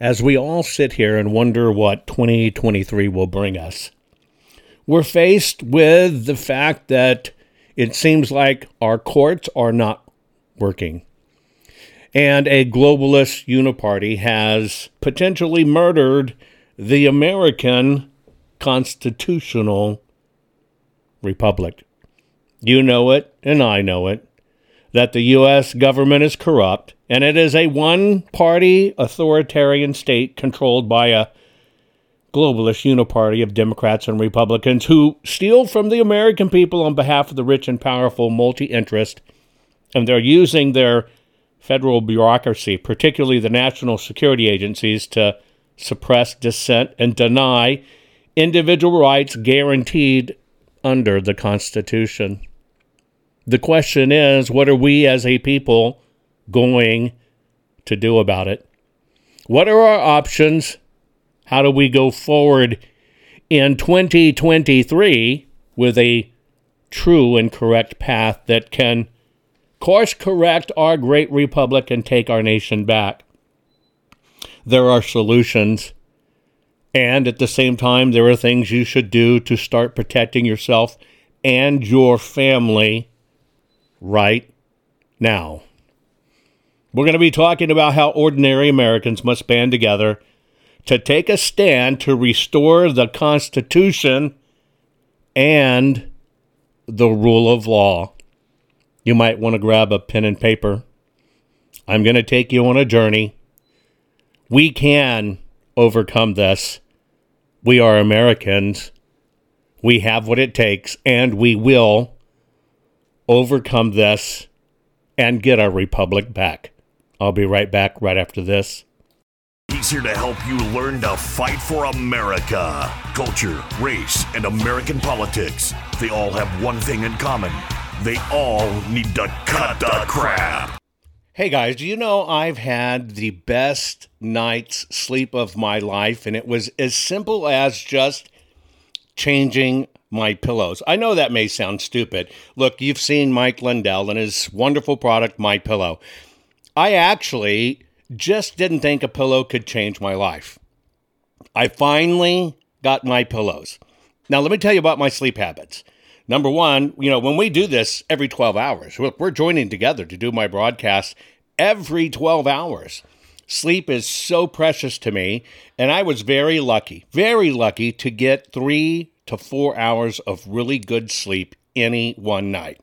as we all sit here and wonder what 2023 will bring us. We're faced with the fact that it seems like our courts are not working. And a globalist uniparty has potentially murdered the American constitutional republic. You know it, and I know it, that the U.S. government is corrupt, and it is a one party authoritarian state controlled by a globalist uniparty of Democrats and Republicans who steal from the American people on behalf of the rich and powerful multi interest, and they're using their federal bureaucracy, particularly the national security agencies, to suppress dissent and deny individual rights guaranteed under the Constitution. The question is what are we as a people going to do about it? What are our options? How do we go forward in 2023 with a true and correct path that can course correct our great republic and take our nation back? There are solutions. And at the same time, there are things you should do to start protecting yourself and your family right now. We're going to be talking about how ordinary Americans must band together to take a stand to restore the Constitution and the rule of law. You might want to grab a pen and paper. I'm going to take you on a journey. We can overcome this. We are Americans. We have what it takes, and we will overcome this and get our republic back. I'll be right back right after this. He's here to help you learn to fight for America. Culture, race, and American politics. They all have one thing in common. They all need to cut the crap. Hey guys, do you know I've had the best night's sleep of my life? And it was as simple as just changing my pillows. I know that may sound stupid. Look, you've seen Mike Lindell and his wonderful product, My Pillow. I actually just didn't think a pillow could change my life. I finally got my pillows. Now, let me tell you about my sleep habits. Number one, you know, when we do this every 12 hours, look, we're joining together to do my broadcast every 12 hours. Sleep is so precious to me, and I was very lucky, very lucky to get three to four hours of really good sleep any one night.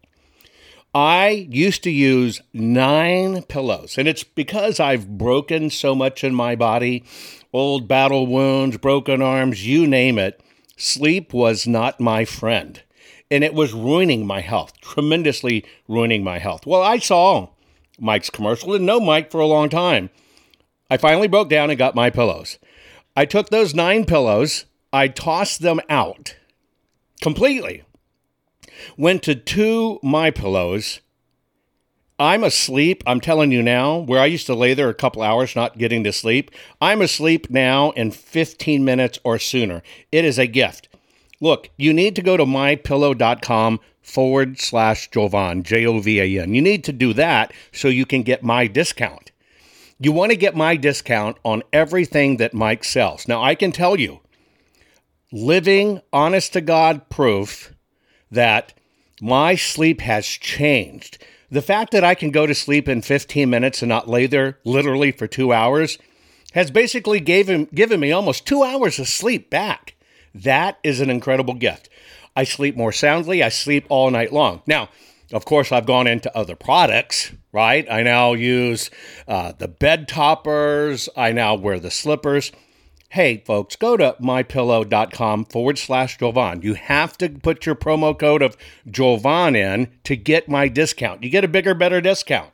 I used to use nine pillows, and it's because I've broken so much in my body old battle wounds, broken arms, you name it. Sleep was not my friend, and it was ruining my health, tremendously ruining my health. Well, I saw Mike's commercial, didn't know Mike for a long time. I finally broke down and got my pillows. I took those nine pillows, I tossed them out completely went to two my pillows. I'm asleep. I'm telling you now, where I used to lay there a couple hours not getting to sleep, I'm asleep now in 15 minutes or sooner. It is a gift. Look, you need to go to mypillow.com forward slash Jovan, J O V A N. You need to do that so you can get my discount. You want to get my discount on everything that Mike sells. Now, I can tell you, living honest to God proof that my sleep has changed. The fact that I can go to sleep in 15 minutes and not lay there literally for two hours has basically given, given me almost two hours of sleep back. That is an incredible gift. I sleep more soundly, I sleep all night long. Now, of course, I've gone into other products, right? I now use uh, the bed toppers, I now wear the slippers hey, folks, go to mypillow.com forward slash Jovan. You have to put your promo code of Jovan in to get my discount. You get a bigger, better discount.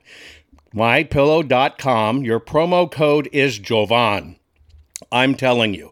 Mypillow.com, your promo code is Jovan. I'm telling you,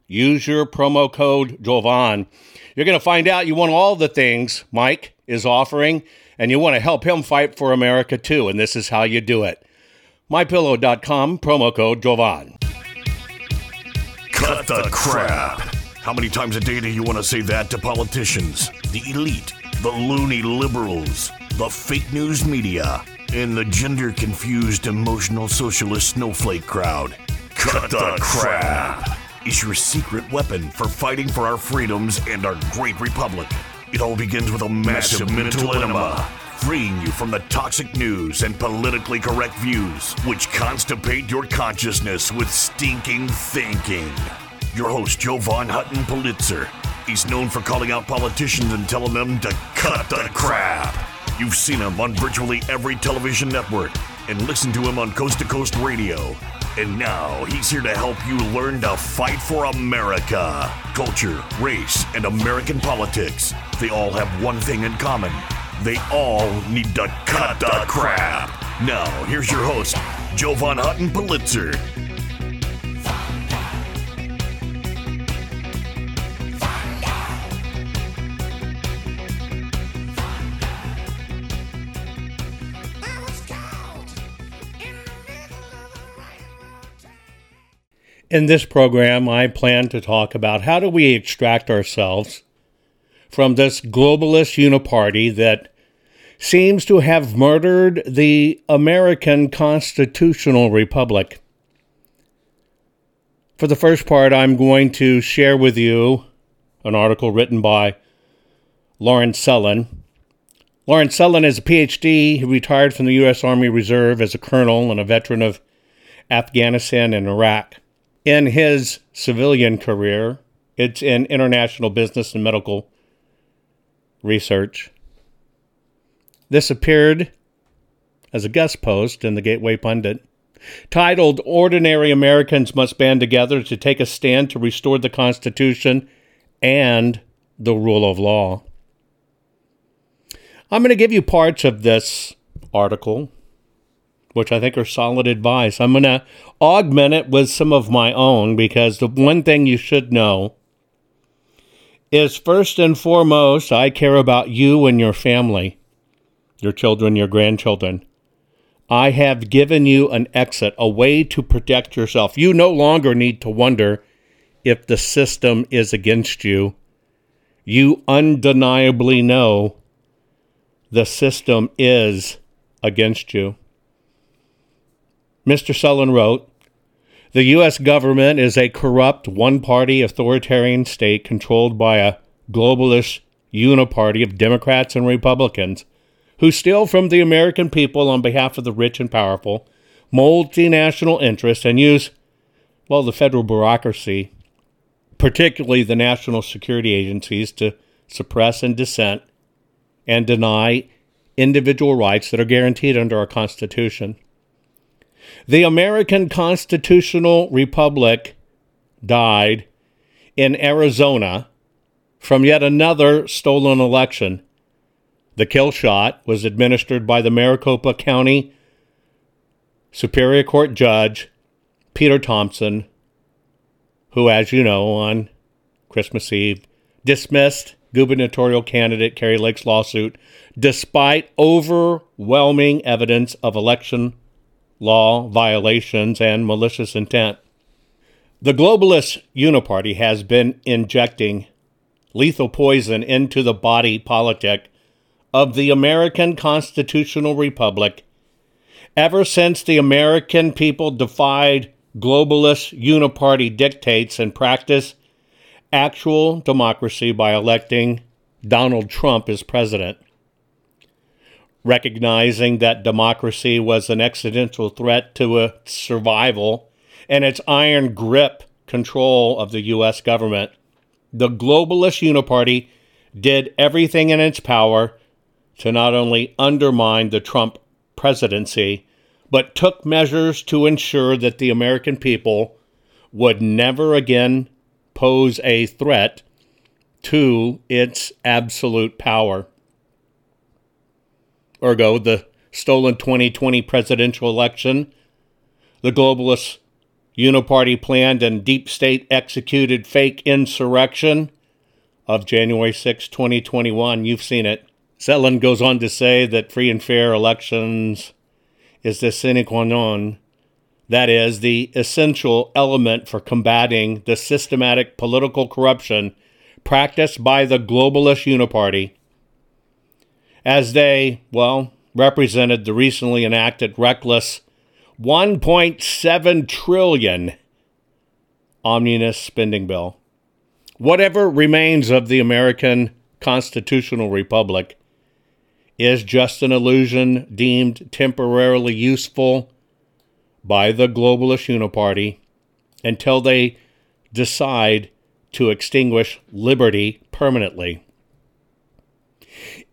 use your promo code Jovan. You're going to find out you want all the things Mike is offering, and you want to help him fight for America too. And this is how you do it. MyPillow.com, promo code Jovan. Cut the crap. How many times a day do you want to say that to politicians, the elite, the loony liberals, the fake news media, and the gender confused emotional socialist snowflake crowd? Cut, the, crap. Is your secret weapon for fighting for our freedoms and our great republic. It all begins with a massive, mental enema, freeing you from the toxic news and politically correct views, which constipate your consciousness with stinking thinking. Your host, Jovan Hutton Pulitzer. He's known for calling out politicians and telling them to cut the crap. You've seen him on virtually every television network and listened to him on coast to coast radio. And now he's here to help you learn to fight for America. Culture, race, and American politics. They all have one thing in common. They all need to cut the crap. Now, here's your host, Jovan Hutton Pulitzer. In this program, I plan to talk about how do we extract ourselves from this globalist uniparty that seems to have murdered the American constitutional republic. For the first part, I'm going to share with you an article written by Lawrence Sellin. Lawrence Sellin is a PhD. He retired from the U.S. Army Reserve as a colonel and a veteran of Afghanistan and Iraq in his civilian career. It's in international business and medical research. This appeared as a guest post in the Gateway Pundit titled Ordinary Americans Must Band Together to Take a Stand to Restore the Constitution and the Rule of Law. I'm going to give you parts of this article which I think are solid advice. I'm going to augment it with some of my own because the one thing you should know is first and foremost, I care about you and your family, your children, your grandchildren. I have given you an exit, a way to protect yourself. You no longer need to wonder if the system is against you. You undeniably know the system is against you. Mr. Sellin wrote The U.S. government is a corrupt, one party authoritarian state controlled by a globalist uniparty of Democrats and Republicans who steal from the American people on behalf of the rich and powerful, multinational interests, and use, well, the federal bureaucracy, particularly the national security agencies, to suppress and dissent and deny individual rights that are guaranteed under our Constitution. The American Constitutional Republic died in Arizona from yet another stolen election. The kill shot was administered by the Maricopa County Superior Court Judge Peter Thompson, who, as you know, on Christmas Eve dismissed gubernatorial candidate Kari Lake's lawsuit despite overwhelming evidence of election law violations, and malicious intent. The globalist uniparty has been injecting lethal poison into the body politic of the American constitutional republic ever since the American people defied globalist uniparty dictates and practiced actual democracy by electing Donald Trump as president recognizing that democracy was an existential threat to its survival and its iron grip control of the U.S. government. The globalist uniparty did everything in its power to not only undermine the Trump presidency, but took measures to ensure that the American people would never again pose a threat to its absolute power ergo the stolen 2020 presidential election, the globalists Uniparty planned and deep state executed fake insurrection of January 6, 2021. You've seen it. Zeldin goes on to say that free and fair elections is the sine qua non, that is, the essential element for combating the systematic political corruption practiced by the globalist uniparty as they, well, represented the recently enacted reckless 1.7 trillion omnibus spending bill. Whatever remains of the American constitutional republic is just an illusion deemed temporarily useful by the globalist uniparty until they decide to extinguish liberty permanently.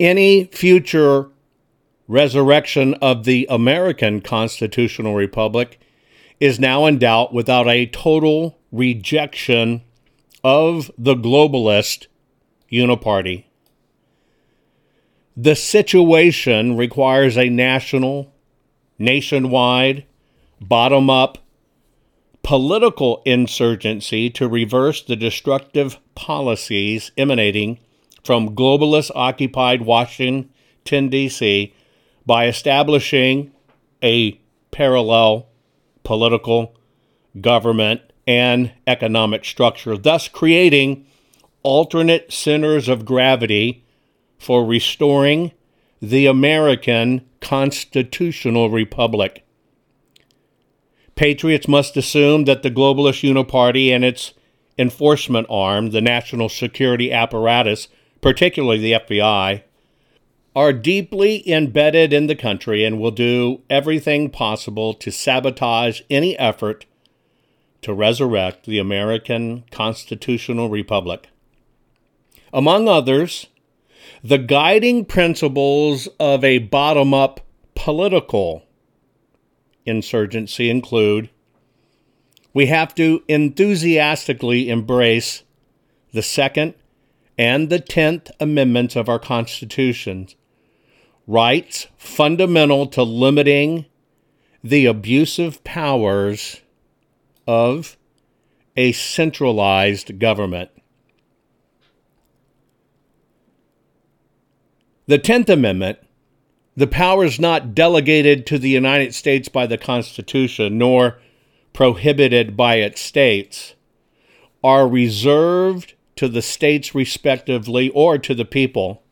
Any future resurrection of the American constitutional republic is now in doubt without a total rejection of the globalist uniparty. The situation requires a national, nationwide, bottom up political insurgency to reverse the destructive policies emanating from globalist occupied Washington, D.C., by establishing a parallel political, government, and economic structure, thus creating alternate centers of gravity for restoring the American constitutional republic. Patriots must assume that the globalist uniparty and its enforcement arm, the national security apparatus, particularly the FBI, are deeply embedded in the country and will do everything possible to sabotage any effort to resurrect the American constitutional republic. Among others, the guiding principles of a bottom up political insurgency include we have to enthusiastically embrace the Second and the Tenth Amendments of our Constitution, rights fundamental to limiting the abusive powers of a centralized government. The Tenth Amendment, the powers not delegated to the United States by the Constitution nor prohibited by its states, are reserved to the states respectively or to the people.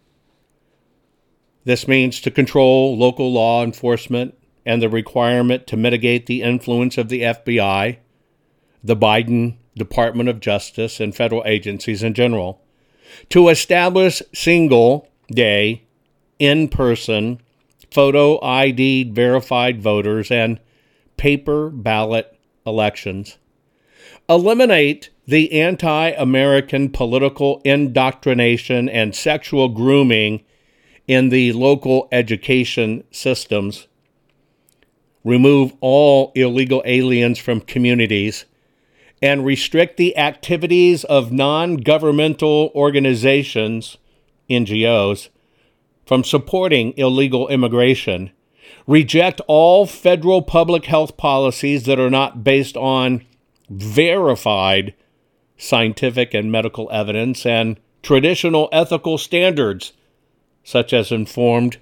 This means to control local law enforcement and the requirement to mitigate the influence of the FBI, the Biden Department of Justice, and federal agencies in general, to establish single day, in person, photo ID verified voters and paper ballot elections, eliminate the anti American political indoctrination and sexual grooming in the local education systems, remove all illegal aliens from communities, and restrict the activities of non governmental organizations, NGOs, from supporting illegal immigration. Reject all federal public health policies that are not based on verified scientific and medical evidence, and traditional ethical standards, such as informed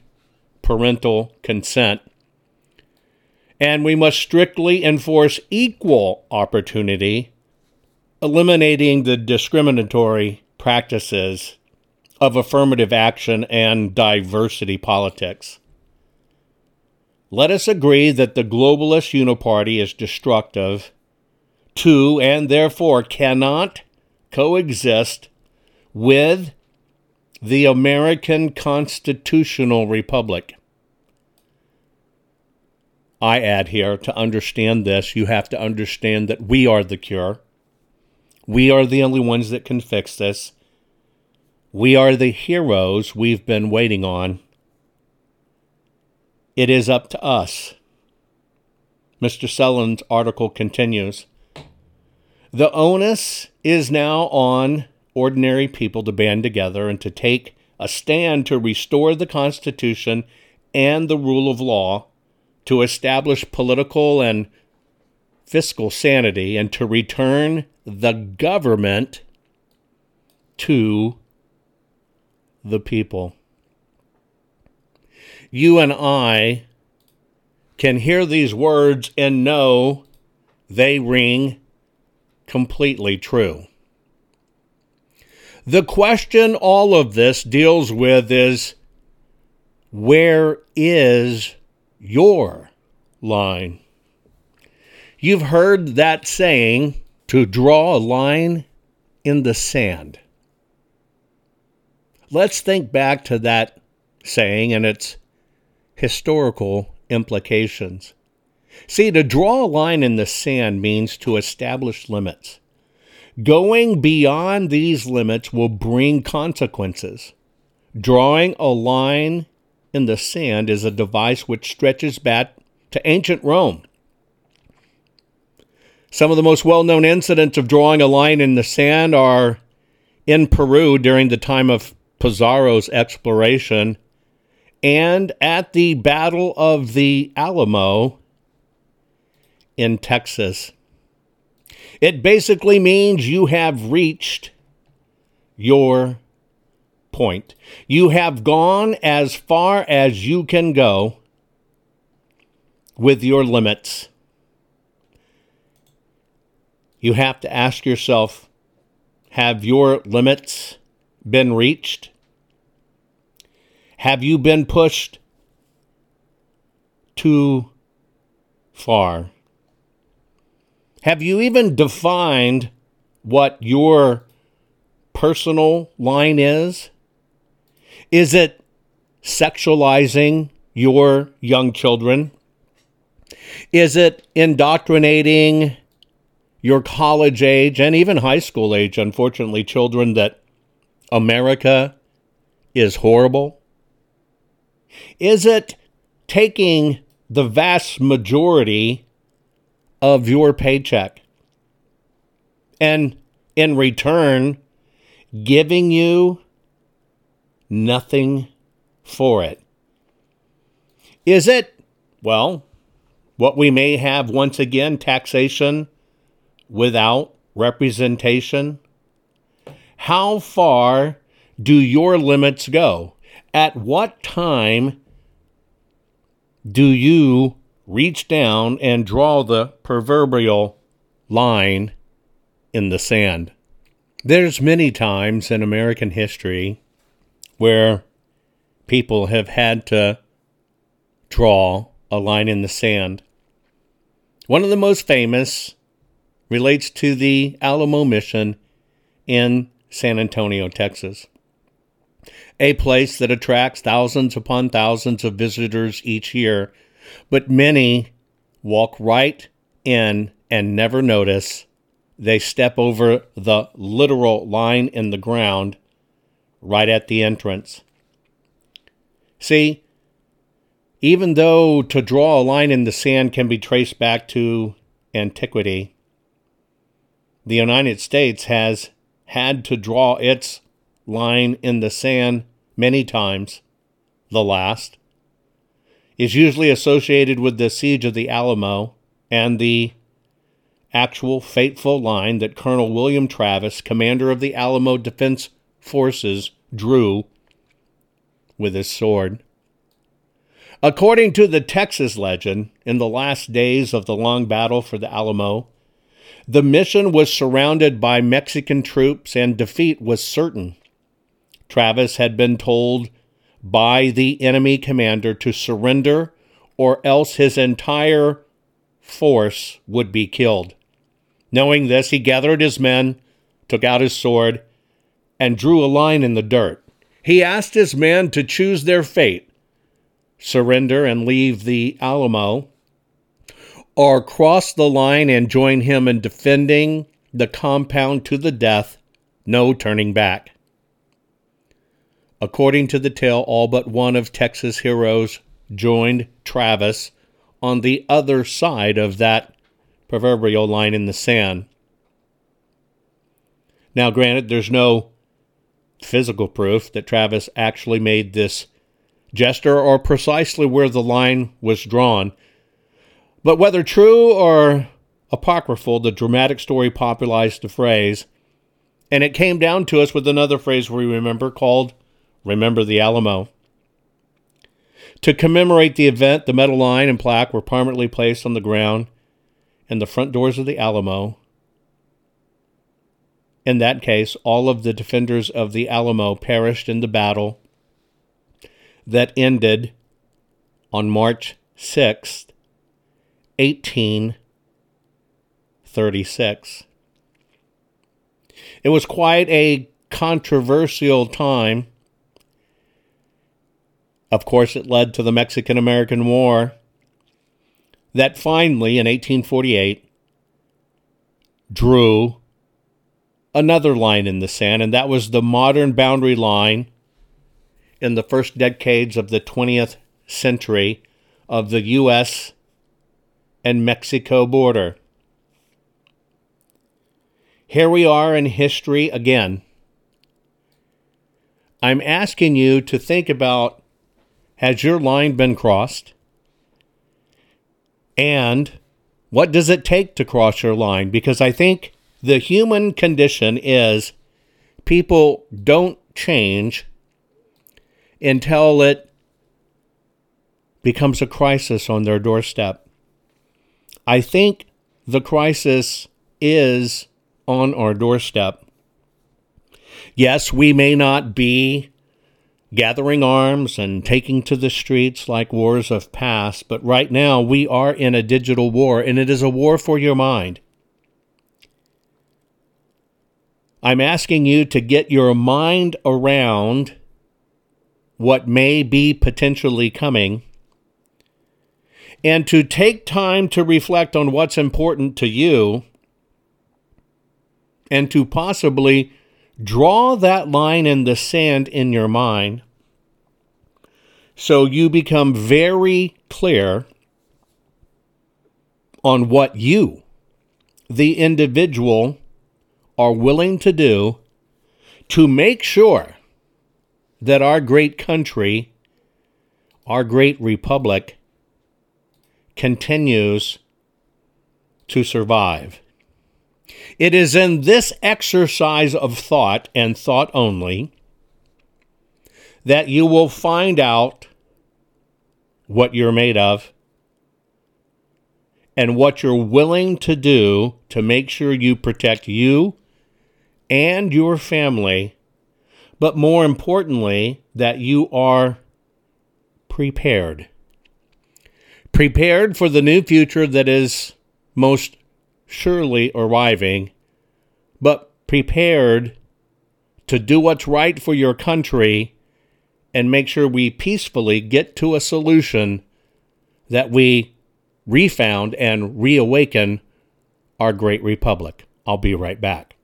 parental consent. And we must strictly enforce equal opportunity, eliminating the discriminatory practices of affirmative action and diversity politics. Let us agree that the globalist uniparty is destructive to and therefore cannot coexist with the American constitutional republic. I add here to understand this, you have to understand that we are the cure. We are the only ones that can fix this. We are the heroes we've been waiting on. It is up to us. Mr. Zeldin's article continues. The onus is now on ordinary people to band together and to take a stand to restore the Constitution and the rule of law, to establish political and fiscal sanity and to return the government to the people. You and I can hear these words and know they ring completely true. The question all of this deals with is where is your line? You've heard that saying to draw a line in the sand. Let's think back to that saying and its historical implications. See, to draw a line in the sand means to establish limits. Going beyond these limits will bring consequences. Drawing a line in the sand is a device which stretches back to ancient Rome. Some of the most well known incidents of drawing a line in the sand are in Peru during the time of Pizarro's exploration and at the Battle of the Alamo in Texas. It basically means you have reached your point. You have gone as far as you can go with your limits. You have to ask yourself have your limits been reached? Have you been pushed too far? Have you even defined what your personal line is? Is it sexualizing your young children? Is it indoctrinating your college age and even high school age, unfortunately, children that America is horrible? Is it taking the vast majority of your paycheck. And in return, giving you nothing for it. Is it, well, what we may have once again taxation without representation? How far do your limits go? At what time do you reach down and draw the proverbial line in the sand. There's many times in American history where people have had to draw a line in the sand. One of the most famous relates to the Alamo Mission in San Antonio, Texas. A place that attracts thousands upon thousands of visitors each year but many walk right in and never notice. They step over the literal line in the ground right at the entrance. See, even though to draw a line in the sand can be traced back to antiquity, the United States has had to draw its line in the sand many times, the last, is usually associated with the siege of the Alamo and the actual fateful line that Colonel William Travis, commander of the Alamo Defense Forces, drew with his sword. According to the Texas legend, in the last days of the long battle for the Alamo, the mission was surrounded by Mexican troops and defeat was certain. Travis had been told by the enemy commander to surrender, or else his entire force would be killed. Knowing this, he gathered his men, took out his sword, and drew a line in the dirt. He asked his men to choose their fate surrender and leave the Alamo, or cross the line and join him in defending the compound to the death, no turning back. According to the tale, all but one of Texas' heroes joined Travis on the other side of that proverbial line in the sand. Now, granted, there's no physical proof that Travis actually made this gesture or precisely where the line was drawn. But whether true or apocryphal, the dramatic story popularized the phrase, and it came down to us with another phrase we remember called Remember the Alamo. To commemorate the event, the metal line and plaque were permanently placed on the ground and the front doors of the Alamo. In that case, all of the defenders of the Alamo perished in the battle that ended on March 6th, 1836. It was quite a controversial time. Of course, it led to the Mexican American War that finally, in 1848, drew another line in the sand, and that was the modern boundary line in the first decades of the 20th century of the U.S. and Mexico border. Here we are in history again. I'm asking you to think about has your line been crossed? And what does it take to cross your line? Because I think the human condition is people don't change until it becomes a crisis on their doorstep. I think the crisis is on our doorstep. Yes, we may not be gathering arms and taking to the streets like wars of past, but right now we are in a digital war, and it is a war for your mind. I'm asking you to get your mind around what may be potentially coming and to take time to reflect on what's important to you and to possibly draw that line in the sand in your mind so you become very clear on what you, the individual, are willing to do to make sure that our great country, our great republic, continues to survive. It is in this exercise of thought and thought only that you will find out what you're made of and what you're willing to do to make sure you protect you and your family, but more importantly, that you are prepared. Prepared for the new future that is most surely arriving, but prepared to do what's right for your country and make sure we peacefully get to a solution that we refound and reawaken our great republic. I'll be right back.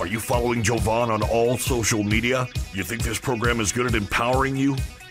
Are you following Jovan on all social media? You think this program is good at empowering you?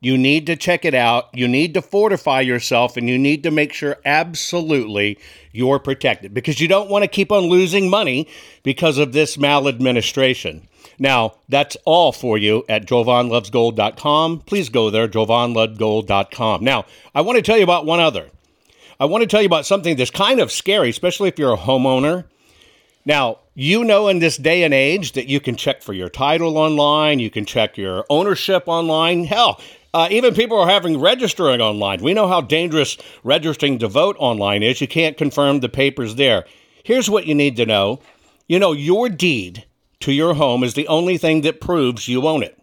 You need to check it out. You need to fortify yourself and you need to make sure absolutely you're protected because you don't want to keep on losing money because of this maladministration. Now, that's all for you at jovanlovesgold.com. Please go there, jovanlovesgold.com. Now, I want to tell you about one other. I want to tell you about something that's kind of scary, especially if you're a homeowner. Now, you know in this day and age that you can check for your title online, you can check your ownership online. Hell, uh, even people are having registering online. We know how dangerous registering to vote online is. You can't confirm the papers there. Here's what you need to know you know, your deed to your home is the only thing that proves you own it.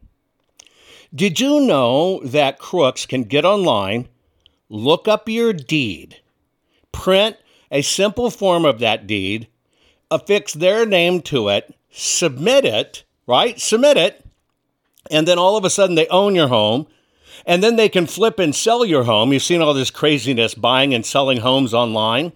Did you know that crooks can get online, look up your deed, print a simple form of that deed, affix their name to it, submit it, right? Submit it, and then all of a sudden they own your home. And then they can flip and sell your home. You've seen all this craziness buying and selling homes online.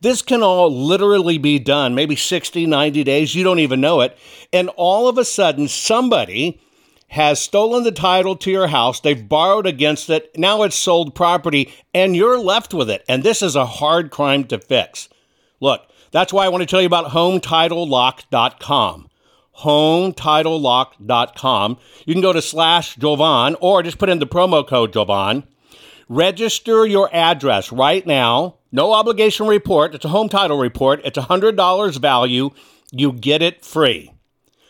This can all literally be done, maybe 60, 90 days, you don't even know it. And all of a sudden, somebody has stolen the title to your house, they've borrowed against it, now it's sold property, and you're left with it. And this is a hard crime to fix. Look, that's why I want to tell you about HomeTitleLock.com. HomeTitleLock.com. You can go to slash Jovan or just put in the promo code Jovan. Register your address right now. No obligation report. It's a home title report. It's $100 value. You get it free.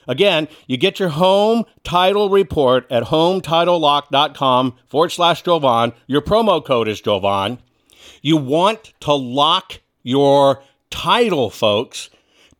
Again, you get your home title report at hometitlelock.com forward slash Jovan. Your promo code is Jovan. You want to lock your title, folks.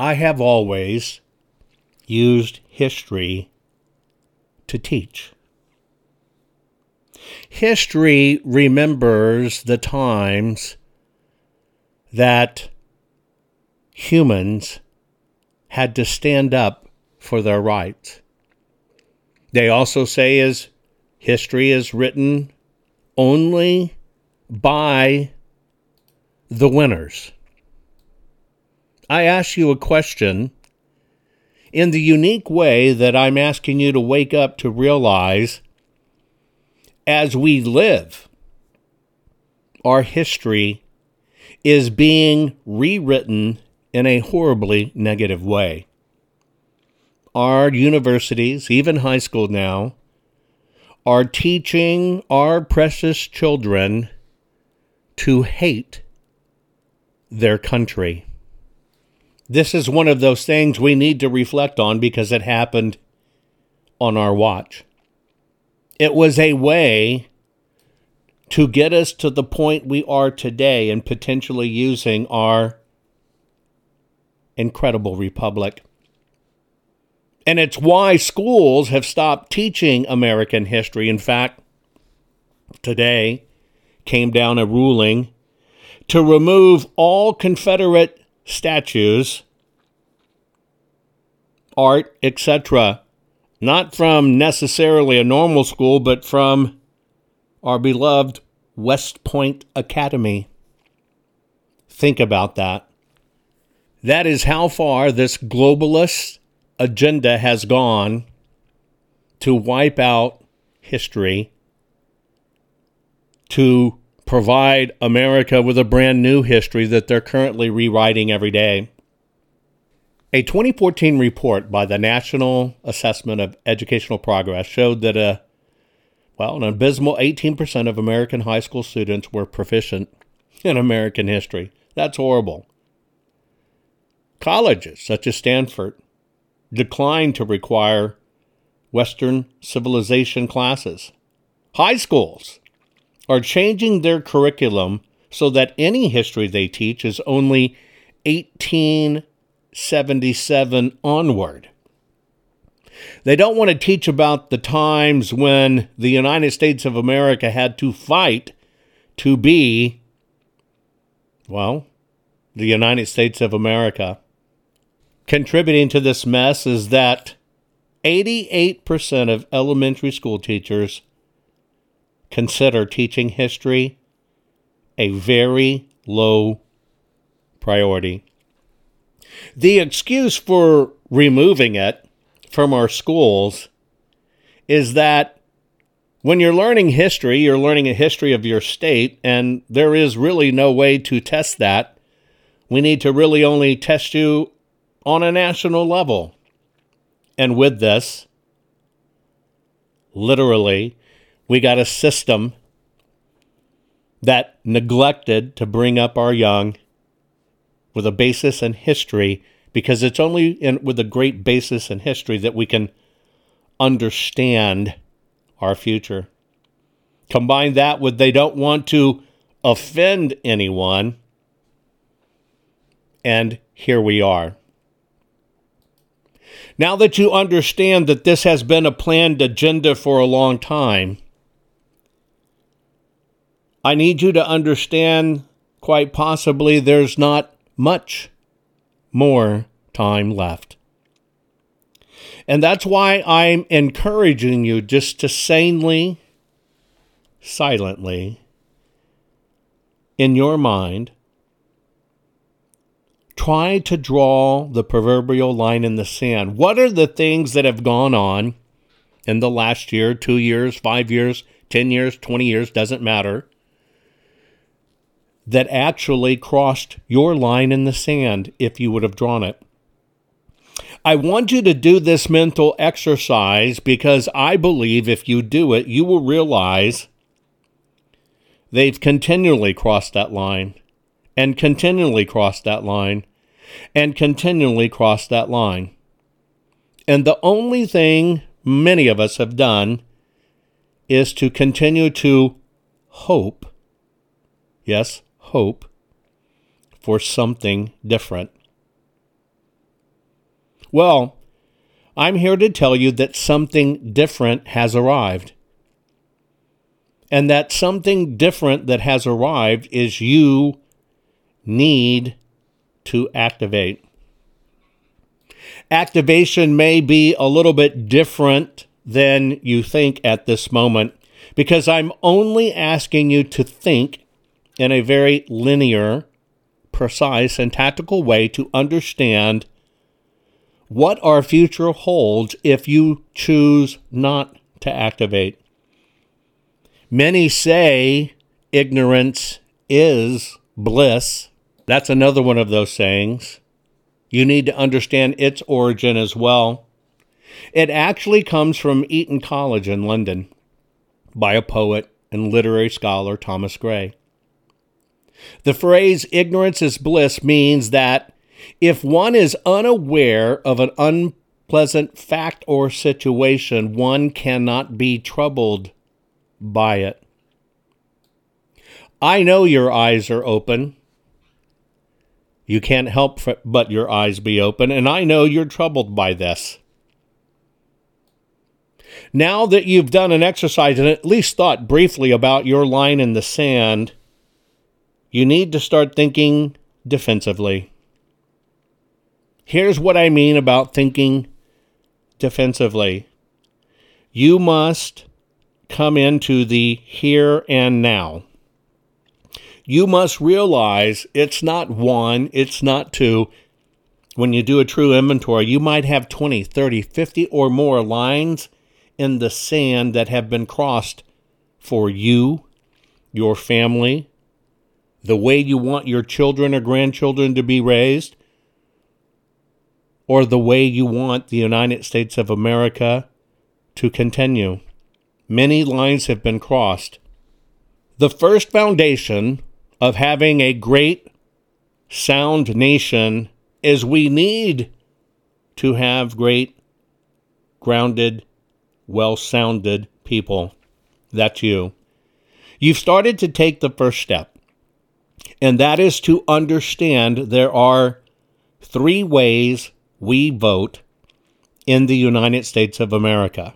I have always used history to teach. History remembers the times that humans had to stand up for their rights. They also say is history is written only by the winners. I ask you a question in the unique way that I'm asking you to wake up to realize as we live, our history is being rewritten in a horribly negative way. Our universities, even high school now, are teaching our precious children to hate their country. This is one of those things we need to reflect on because it happened on our watch. It was a way to get us to the point we are today and potentially using our incredible republic. And it's why schools have stopped teaching American history. In fact, today came down a ruling to remove all Confederate statues, art, etc., not from necessarily a normal school, but from our beloved West Point Academy. Think about that. That is how far this globalist agenda has gone to wipe out history, to provide America with a brand new history that they're currently rewriting every day. A 2014 report by the National Assessment of Educational Progress showed that a well, an abysmal 18% of American high school students were proficient in American history. That's horrible. Colleges such as Stanford declined to require Western civilization classes. High schools are changing their curriculum so that any history they teach is only 1877 onward. They don't want to teach about the times when the United States of America had to fight to be, well, the United States of America. Contributing to this mess is that 88% of elementary school teachers consider teaching history a very low priority. The excuse for removing it from our schools is that when you're learning history, you're learning a history of your state, and there is really no way to test that. We need to really only test you on a national level. And with this, literally, we got a system that neglected to bring up our young with a basis in history because it's only in, with a great basis in history that we can understand our future. Combine that with they don't want to offend anyone, and here we are. Now that you understand that this has been a planned agenda for a long time, I need you to understand quite possibly there's not much more time left. And that's why I'm encouraging you just to sanely, silently, in your mind, try to draw the proverbial line in the sand. What are the things that have gone on in the last year, two years, five years, 10 years, 20 years, doesn't matter, that actually crossed your line in the sand if you would have drawn it. I want you to do this mental exercise because I believe if you do it, you will realize they've continually crossed that line and continually crossed that line and continually crossed that line. And the only thing many of us have done is to continue to hope, yes, hope for something different. Well, I'm here to tell you that something different has arrived. And that something different that has arrived is you need to activate. Activation may be a little bit different than you think at this moment because I'm only asking you to think in a very linear, precise, and tactical way to understand what our future holds if you choose not to activate. Many say ignorance is bliss. That's another one of those sayings. You need to understand its origin as well. It actually comes from Eton College in London by a poet and literary scholar, Thomas Gray. The phrase ignorance is bliss means that if one is unaware of an unpleasant fact or situation, one cannot be troubled by it. I know your eyes are open. You can't help but your eyes be open, and I know you're troubled by this. Now that you've done an exercise and at least thought briefly about your line in the sand, you need to start thinking defensively. Here's what I mean about thinking defensively you must come into the here and now. You must realize it's not one, it's not two. When you do a true inventory, you might have 20, 30, 50 or more lines in the sand that have been crossed for you, your family, the way you want your children or grandchildren to be raised, or the way you want the United States of America to continue. Many lines have been crossed. The first foundation of having a great, sound nation is we need to have great, grounded, well sounded people. That's you. You've started to take the first step, and that is to understand there are three ways we vote in the United States of America.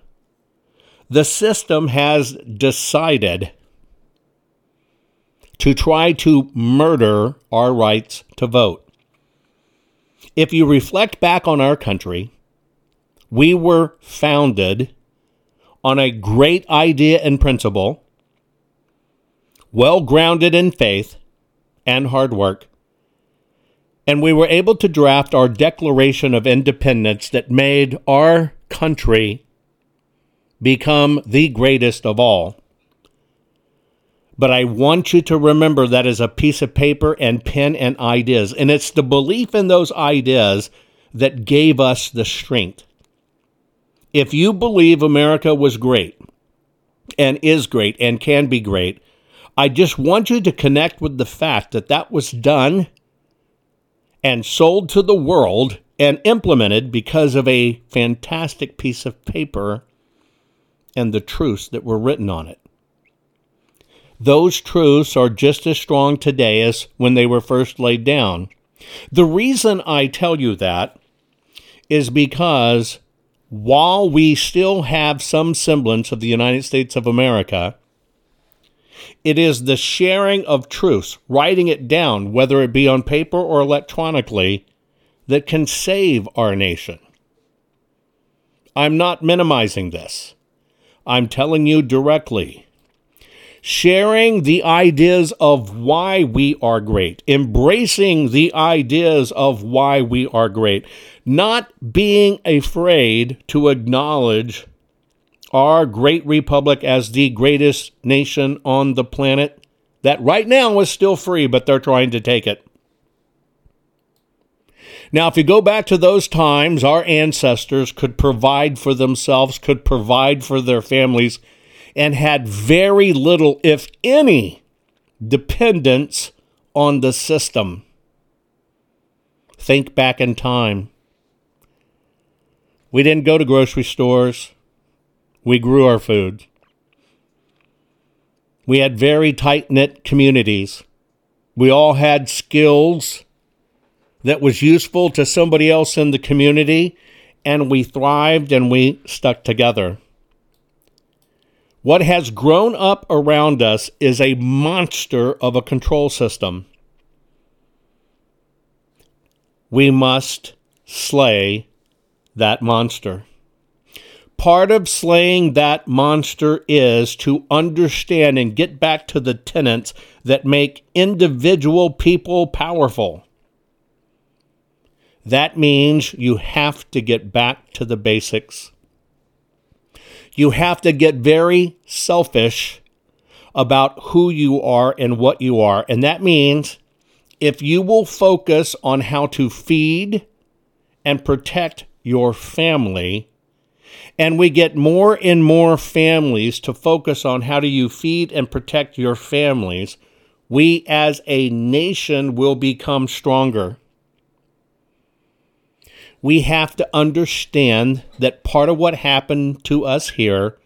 The system has decided to try to murder our rights to vote. If you reflect back on our country, we were founded on a great idea and principle, well grounded in faith and hard work, and we were able to draft our Declaration of Independence that made our country become the greatest of all. But I want you to remember that is a piece of paper and pen and ideas. And it's the belief in those ideas that gave us the strength if you believe America was great and is great and can be great, I just want you to connect with the fact that that was done and sold to the world and implemented because of a fantastic piece of paper and the truths that were written on it. Those truths are just as strong today as when they were first laid down. The reason I tell you that is because while we still have some semblance of the United States of America, it is the sharing of truths, writing it down, whether it be on paper or electronically, that can save our nation. I'm not minimizing this. I'm telling you directly sharing the ideas of why we are great, embracing the ideas of why we are great, not being afraid to acknowledge our great republic as the greatest nation on the planet that right now is still free, but they're trying to take it. Now, if you go back to those times, our ancestors could provide for themselves, could provide for their families and had very little, if any, dependence on the system. Think back in time. We didn't go to grocery stores. We grew our food. We had very tight knit communities. We all had skills that was useful to somebody else in the community, and we thrived and we stuck together. What has grown up around us is a monster of a control system. We must slay that monster. Part of slaying that monster is to understand and get back to the tenets that make individual people powerful. That means you have to get back to the basics you have to get very selfish about who you are and what you are. And that means if you will focus on how to feed and protect your family, and we get more and more families to focus on how do you feed and protect your families, we as a nation will become stronger we have to understand that part of what happened to us here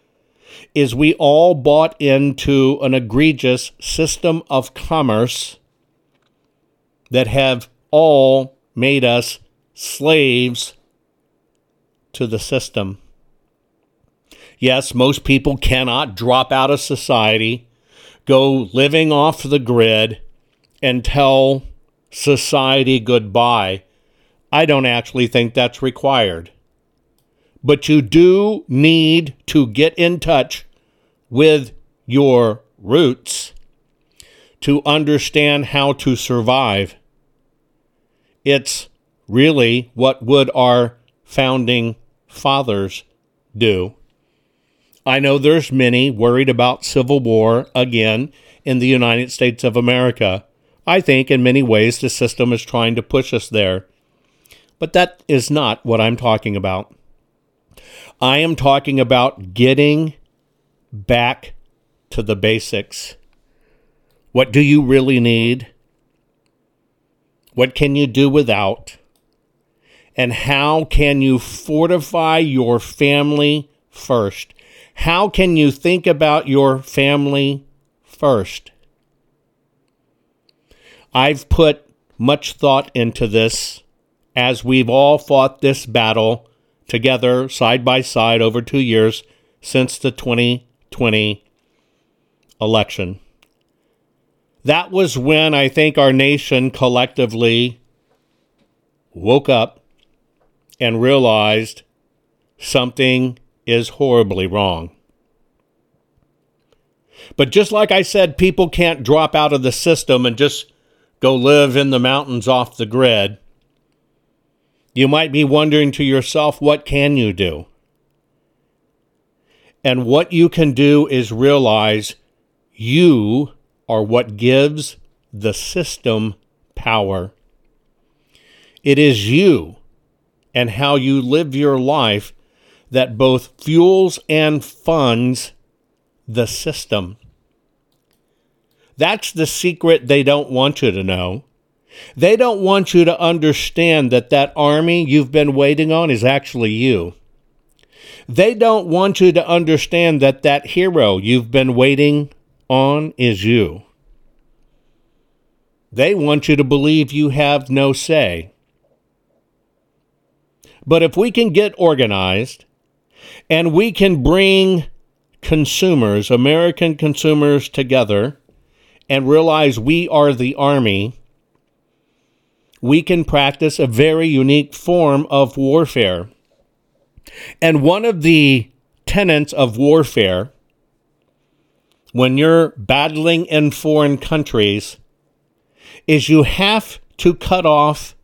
is we all bought into an egregious system of commerce that have all made us slaves to the system. Yes, most people cannot drop out of society, go living off the grid, and tell society goodbye, I don't actually think that's required. But you do need to get in touch with your roots to understand how to survive. It's really what would our founding fathers do. I know there's many worried about civil war again in the United States of America. I think in many ways the system is trying to push us there. But that is not what I'm talking about. I am talking about getting back to the basics. What do you really need? What can you do without? And how can you fortify your family first? How can you think about your family first? I've put much thought into this as we've all fought this battle together side by side over two years since the 2020 election. That was when I think our nation collectively woke up and realized something is horribly wrong. But just like I said, people can't drop out of the system and just go live in the mountains off the grid. You might be wondering to yourself, what can you do? And what you can do is realize you are what gives the system power. It is you and how you live your life that both fuels and funds the system. That's the secret they don't want you to know. They don't want you to understand that that army you've been waiting on is actually you. They don't want you to understand that that hero you've been waiting on is you. They want you to believe you have no say. But if we can get organized and we can bring consumers, American consumers, together and realize we are the army, we can practice a very unique form of warfare. And one of the tenets of warfare, when you're battling in foreign countries, is you have to cut off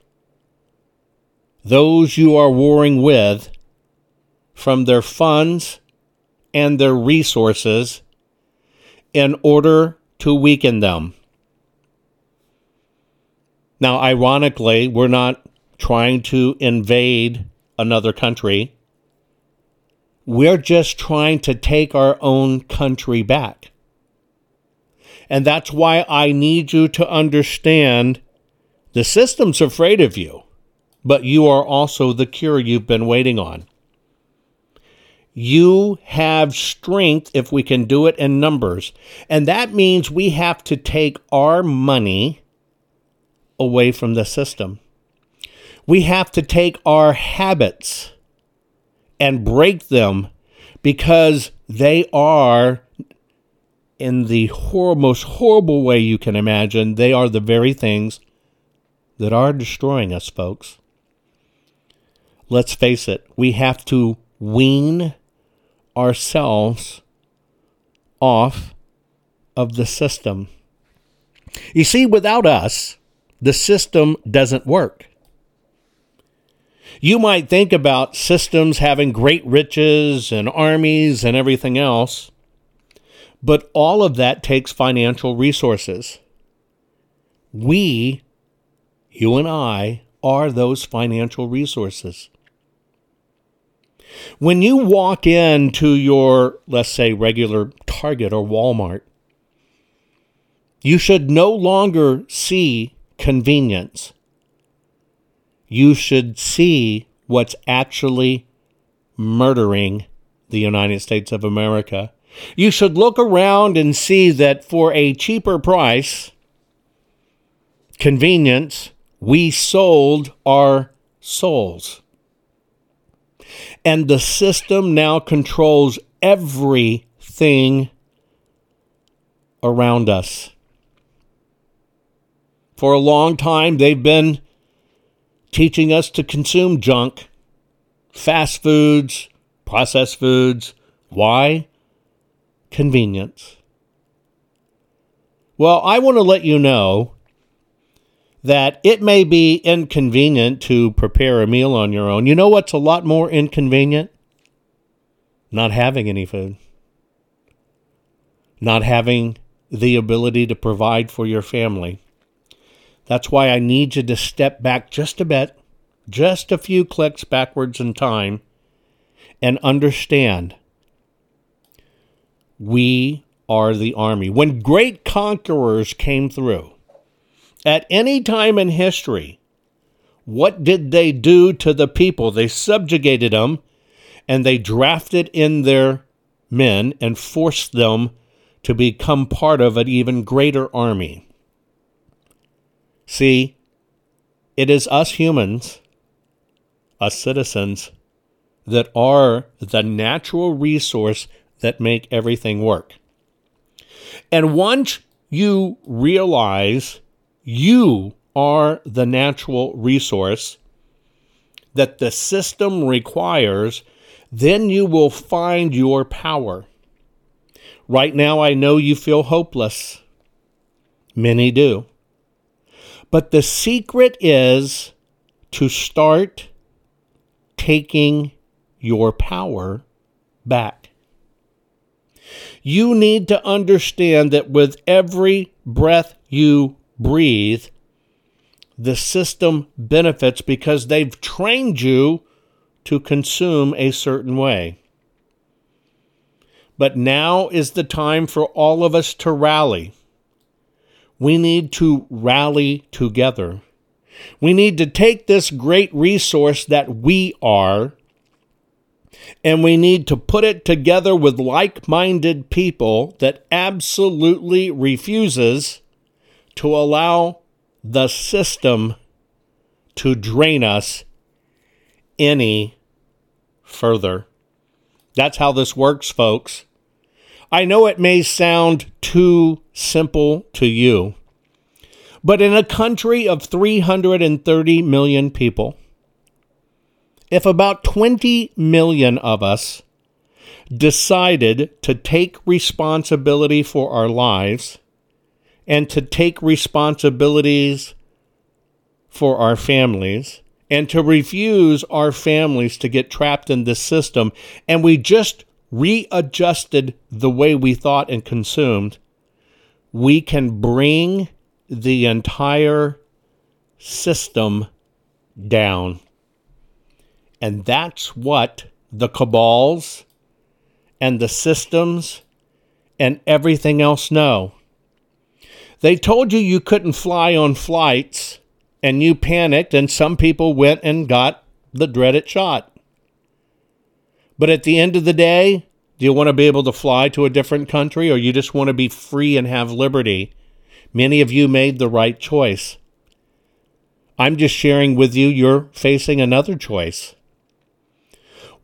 those you are warring with from their funds and their resources in order to weaken them. Now, ironically, we're not trying to invade another country. We're just trying to take our own country back. And that's why I need you to understand the system's afraid of you, but you are also the cure you've been waiting on. You have strength if we can do it in numbers. And that means we have to take our money away from the system. We have to take our habits and break them because they are, in the hor- most horrible way you can imagine, they are the very things that are destroying us, folks. Let's face it, we have to wean ourselves off of the system. You see, without us, the system doesn't work. You might think about systems having great riches and armies and everything else, but all of that takes financial resources. We, you and I, are those financial resources. When you walk into your, let's say, regular Target or Walmart, you should no longer see convenience. You should see what's actually murdering the United States of America. You should look around and see that for a cheaper price, convenience, we sold our souls. And the system now controls everything around us. For a long time, they've been teaching us to consume junk, fast foods, processed foods. Why? Convenience. Well, I want to let you know that it may be inconvenient to prepare a meal on your own. You know what's a lot more inconvenient? Not having any food. Not having the ability to provide for your family. That's why I need you to step back just a bit, just a few clicks backwards in time, and understand we are the army. When great conquerors came through, at any time in history, what did they do to the people? They subjugated them and they drafted in their men and forced them to become part of an even greater army. See, it is us humans, us citizens, that are the natural resource that make everything work. And once you realize you are the natural resource that the system requires, then you will find your power. Right now, I know you feel hopeless. Many do. But the secret is to start taking your power back. You need to understand that with every breath you breathe, the system benefits because they've trained you to consume a certain way. But now is the time for all of us to rally we need to rally together. We need to take this great resource that we are and we need to put it together with like-minded people that absolutely refuses to allow the system to drain us any further. That's how this works, folks. I know it may sound too simple to you, but in a country of 330 million people, if about 20 million of us decided to take responsibility for our lives and to take responsibilities for our families and to refuse our families to get trapped in this system, and we just readjusted the way we thought and consumed, we can bring the entire system down. And that's what the cabals and the systems and everything else know. They told you you couldn't fly on flights, and you panicked, and some people went and got the dreaded shot. But at the end of the day, do you want to be able to fly to a different country or you just want to be free and have liberty? Many of you made the right choice. I'm just sharing with you, you're facing another choice.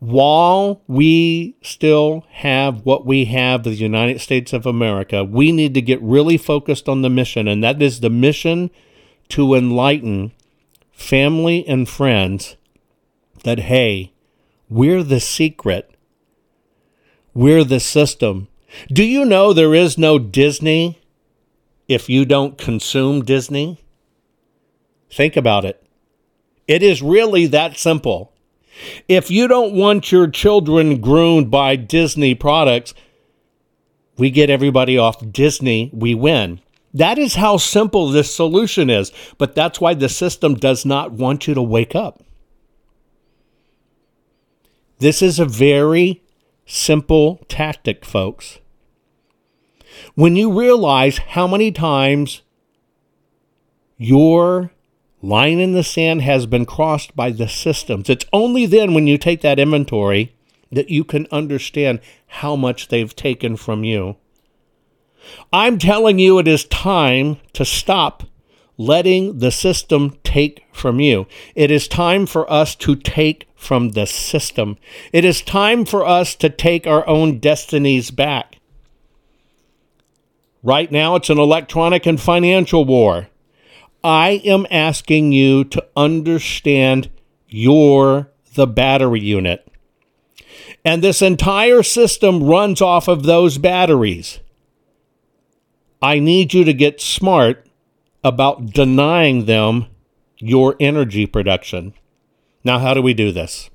While we still have what we have, the United States of America, we need to get really focused on the mission, and that is the mission to enlighten family and friends that, hey, we're the secret. We're the system. Do you know there is no Disney if you don't consume Disney? Think about it. It is really that simple. If you don't want your children groomed by Disney products, we get everybody off Disney, we win. That is how simple this solution is. But that's why the system does not want you to wake up. This is a very simple tactic, folks. When you realize how many times your line in the sand has been crossed by the systems, it's only then when you take that inventory that you can understand how much they've taken from you. I'm telling you, it is time to stop letting the system take from you. It is time for us to take from the system. It is time for us to take our own destinies back. Right now, it's an electronic and financial war. I am asking you to understand you're the battery unit. And this entire system runs off of those batteries. I need you to get smart about denying them your energy production. Now, how do we do this?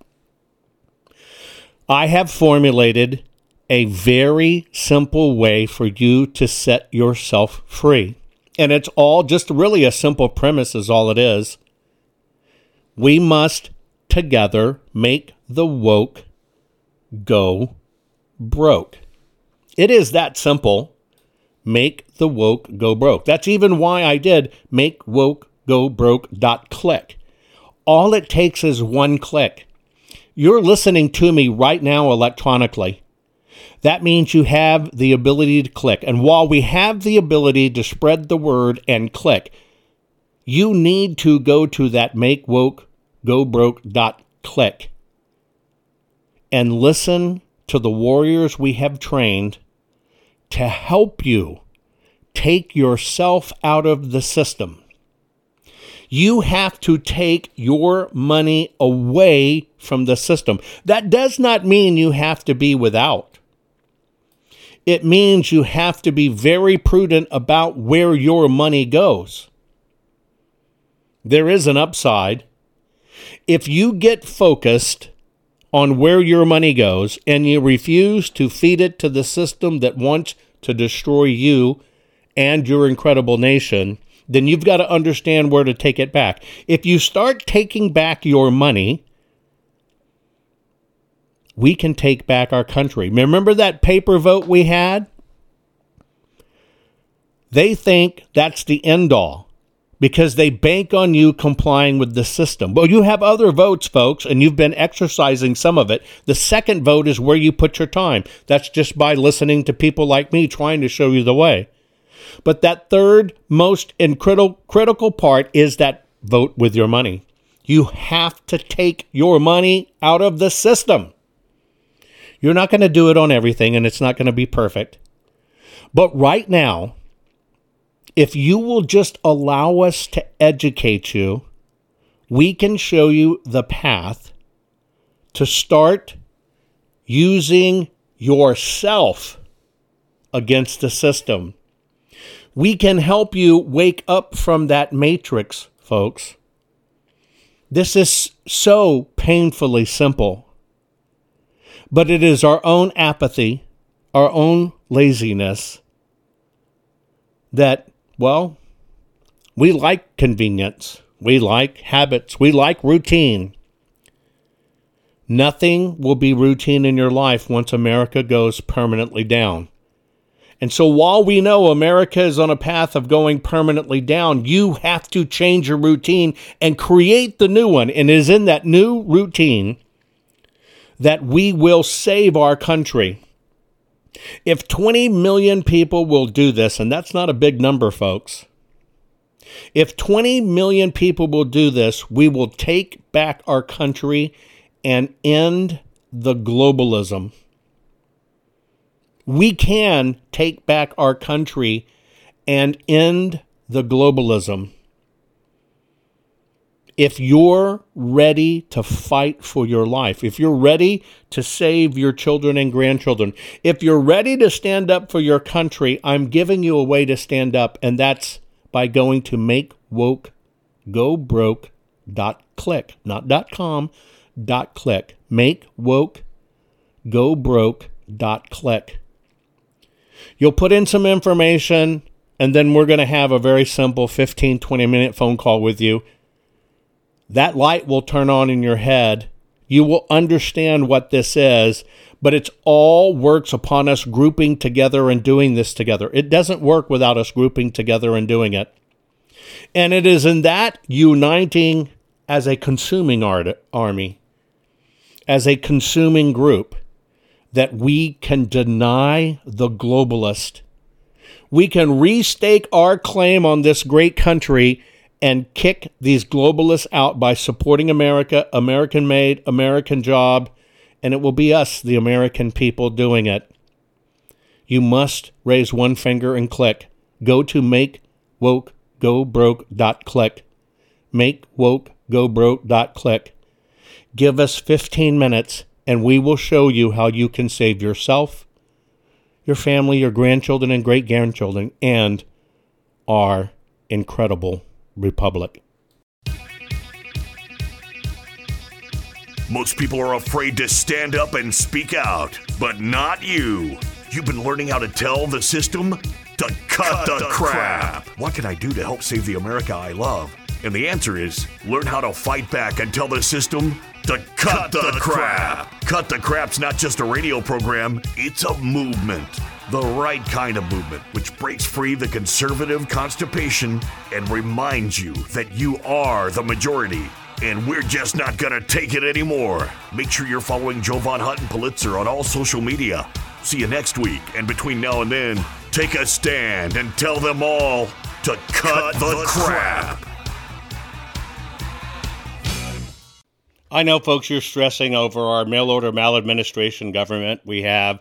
I have formulated a very simple way for you to set yourself free. And it's all just really a simple premise, is all it is. We must together make the woke go broke. It is that simple. Make the woke go broke. That's even why I did make woke go broke dot click. All it takes is one click. You're listening to me right now electronically. That means you have the ability to click. And while we have the ability to spread the word and click, you need to go to that make woke go broke dot click and listen to the warriors we have trained to help you take yourself out of the system. You have to take your money away from the system. That does not mean you have to be without. It means you have to be very prudent about where your money goes. There is an upside. If you get focused on where your money goes and you refuse to feed it to the system that wants to destroy you and your incredible nation, then you've got to understand where to take it back. If you start taking back your money, we can take back our country. Remember that paper vote we had? They think that's the end all because they bank on you complying with the system. Well, you have other votes, folks, and you've been exercising some of it. The second vote is where you put your time. That's just by listening to people like me trying to show you the way. But that third most critical critical part is that vote with your money. You have to take your money out of the system. You're not going to do it on everything and it's not going to be perfect. But right now, if you will just allow us to educate you, we can show you the path to start using yourself against the system. We can help you wake up from that matrix, folks. This is so painfully simple. But it is our own apathy, our own laziness that, well, we like convenience, we like habits, we like routine. Nothing will be routine in your life once America goes permanently down. And so while we know America is on a path of going permanently down, you have to change your routine and create the new one. And it is in that new routine that we will save our country. If 20 million people will do this, and that's not a big number, folks. If 20 million people will do this, we will take back our country and end the globalism we can take back our country and end the globalism. If you're ready to fight for your life, if you're ready to save your children and grandchildren, if you're ready to stand up for your country, I'm giving you a way to stand up, and that's by going to make woke go broke dot click, not dot com, dot click. Make woke go broke dot click. You'll put in some information, and then we're going to have a very simple 15, 20 minute phone call with you. That light will turn on in your head. You will understand what this is, but it's all works upon us grouping together and doing this together. It doesn't work without us grouping together and doing it. And it is in that uniting as a consuming art, army, as a consuming group that we can deny the globalist. We can restake our claim on this great country and kick these globalists out by supporting America, American made, American job, and it will be us, the American people, doing it. You must raise one finger and click. Go to make woke makewokegobroke.click. Makewokegobroke.click. Give us 15 minutes and we will show you how you can save yourself, your family, your grandchildren, and great grandchildren, and our incredible republic. Most people are afraid to stand up and speak out, but not you. You've been learning how to tell the system to cut, cut the, the crap. crap. What can I do to help save the America I love? And the answer is learn how to fight back and tell the system to cut, cut the, the crap. crap. Cut the Crap's not just a radio program, it's a movement. The right kind of movement, which breaks free the conservative constipation and reminds you that you are the majority and we're just not gonna take it anymore. Make sure you're following joe Jovan Hutton Pulitzer on all social media. See you next week, and between now and then, take a stand and tell them all to cut, cut the, the, crap. crap. I know, folks, you're stressing over our mail order maladministration government. We have